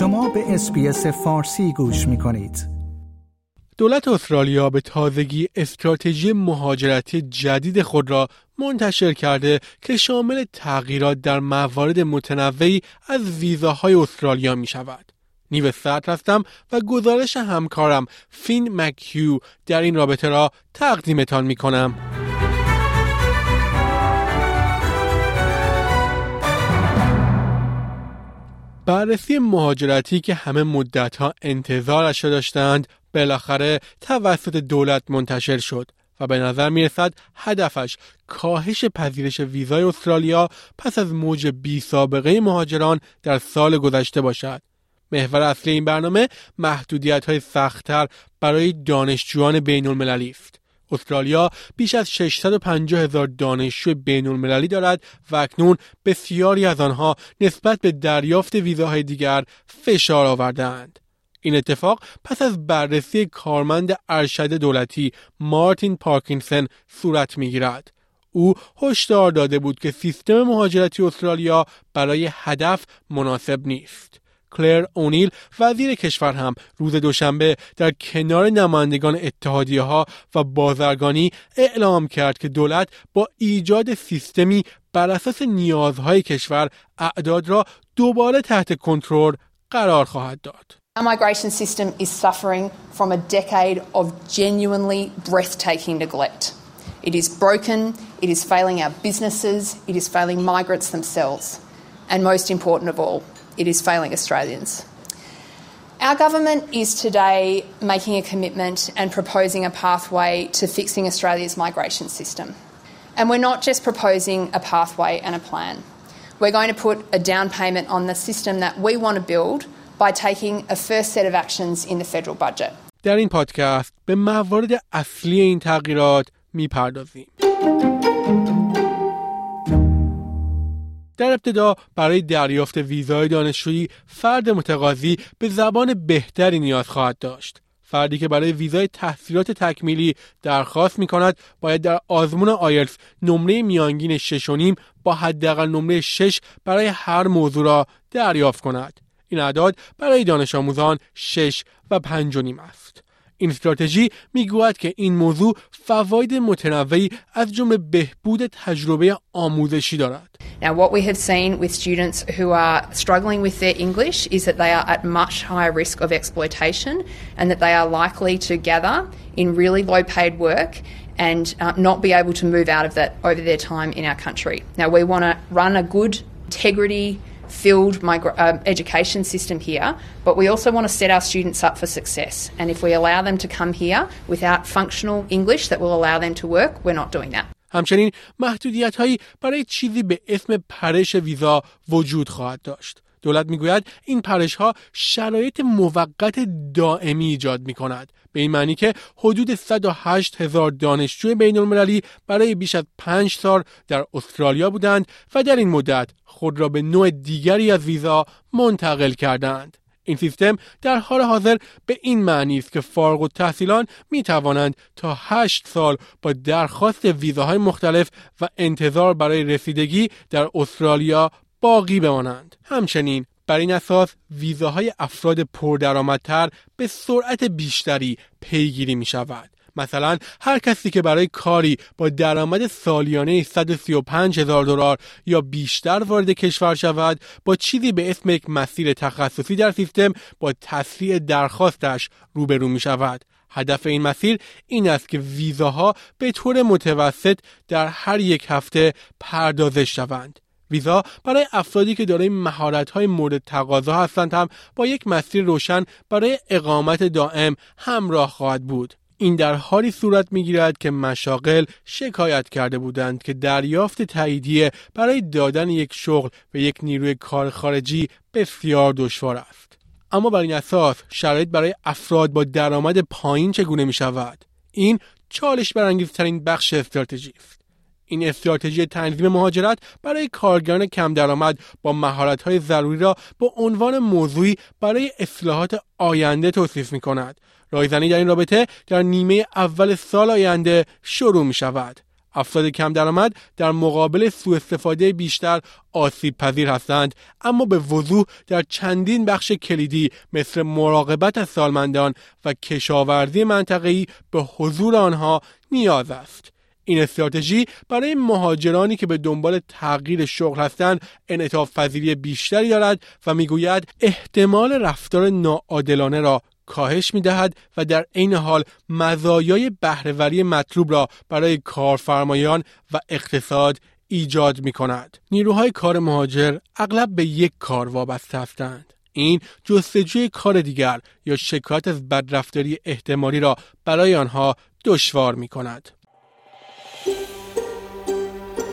شما به SBS فارسی گوش می کنید. دولت استرالیا به تازگی استراتژی مهاجرتی جدید خود را منتشر کرده که شامل تغییرات در موارد متنوعی از ویزاهای استرالیا می شود. نیو ساعت هستم و گزارش همکارم فین مکیو در این رابطه را تقدیمتان می کنم. بررسی مهاجرتی که همه مدتها انتظارش را داشتند بالاخره توسط دولت منتشر شد و به نظر می رسد هدفش کاهش پذیرش ویزای استرالیا پس از موج بی سابقه مهاجران در سال گذشته باشد. محور اصلی این برنامه محدودیت های سختتر برای دانشجویان بین المللی است. استرالیا بیش از 650 هزار دانشجو بین المللی دارد و اکنون بسیاری از آنها نسبت به دریافت ویزاهای دیگر فشار آوردهاند. این اتفاق پس از بررسی کارمند ارشد دولتی مارتین پارکینسن صورت می‌گیرد. او هشدار داده بود که سیستم مهاجرتی استرالیا برای هدف مناسب نیست. کلر اونیل وزیر کشور هم روز دوشنبه در کنار نمایندگان اتحادیه ها و بازرگانی اعلام کرد که دولت با ایجاد سیستمی بر اساس نیازهای کشور اعداد را دوباره تحت کنترل قرار خواهد داد. Our migration system is suffering from a decade of genuinely breathtaking neglect. It is broken, it is failing our businesses, it is failing migrants themselves, and most important of all, it is failing Australians. Our government is today making a commitment and proposing a pathway to fixing Australia's migration system. And we're not just proposing a pathway and a plan. We're going to put a down payment on the system that we want to build by taking a first set of actions in the federal budget. در این پادکست به موارد اصلی این تغییرات میپردازیم. در ابتدا برای دریافت ویزای دانشجویی فرد متقاضی به زبان بهتری نیاز خواهد داشت. فردی که برای ویزای تحصیلات تکمیلی درخواست می کند باید در آزمون آیلتس نمره میانگین 6.5 با حداقل نمره 6 برای هر موضوع را دریافت کند. این اعداد برای دانش آموزان 6 و 5 نیم است. این استراتژی می‌گوید که این موضوع فواید متنوعی از جمله بهبود تجربه آموزشی دارد. Now, what we have seen with students who are struggling with their English is that they are at much higher risk of exploitation and that they are likely to gather in really low paid work and uh, not be able to move out of that over their time in our country. Now, we want to run a good integrity filled migra- uh, education system here, but we also want to set our students up for success. And if we allow them to come here without functional English that will allow them to work, we're not doing that. همچنین محدودیت هایی برای چیزی به اسم پرش ویزا وجود خواهد داشت. دولت می‌گوید این پرش ها شرایط موقت دائمی ایجاد می کند. به این معنی که حدود 108 هزار دانشجوی بین المللی برای بیش از 5 سال در استرالیا بودند و در این مدت خود را به نوع دیگری از ویزا منتقل کردند. این سیستم در حال حاضر به این معنی است که فارغ التحصیلان می توانند تا 8 سال با درخواست ویزاهای مختلف و انتظار برای رسیدگی در استرالیا باقی بمانند. همچنین بر این اساس ویزاهای افراد پردرآمدتر به سرعت بیشتری پیگیری می شود. مثلا هر کسی که برای کاری با درآمد سالیانه 135 هزار دلار یا بیشتر وارد کشور شود با چیزی به اسم یک مسیر تخصصی در سیستم با تسریع درخواستش روبرو می شود. هدف این مسیر این است که ویزاها به طور متوسط در هر یک هفته پردازش شوند. ویزا برای افرادی که دارای مهارت‌های مورد تقاضا هستند هم با یک مسیر روشن برای اقامت دائم همراه خواهد بود. این در حالی صورت می‌گیرد که مشاغل شکایت کرده بودند که دریافت تاییدیه برای دادن یک شغل به یک نیروی کار خارجی بسیار دشوار است. اما بر این اساس شرایط برای افراد با درآمد پایین چگونه می شود؟ این چالش برانگیزترین بخش استراتژی است. این استراتژی تنظیم مهاجرت برای کارگران کم درآمد با مهارت‌های ضروری را به عنوان موضوعی برای اصلاحات آینده توصیف می کند. رایزنی در این رابطه در نیمه اول سال آینده شروع می شود. افراد کم درآمد در مقابل سوء استفاده بیشتر آسیب پذیر هستند اما به وضوح در چندین بخش کلیدی مثل مراقبت از سالمندان و کشاورزی منطقه‌ای به حضور آنها نیاز است این استراتژی برای مهاجرانی که به دنبال تغییر شغل هستند انعطاف پذیری بیشتری دارد و می‌گوید احتمال رفتار ناعادلانه را کاهش می دهد و در عین حال مزایای بهرهوری مطلوب را برای کارفرمایان و اقتصاد ایجاد می کند. نیروهای کار مهاجر اغلب به یک کار وابسته هستند. این جستجوی کار دیگر یا شکایت از بدرفتاری احتمالی را برای آنها دشوار می کند.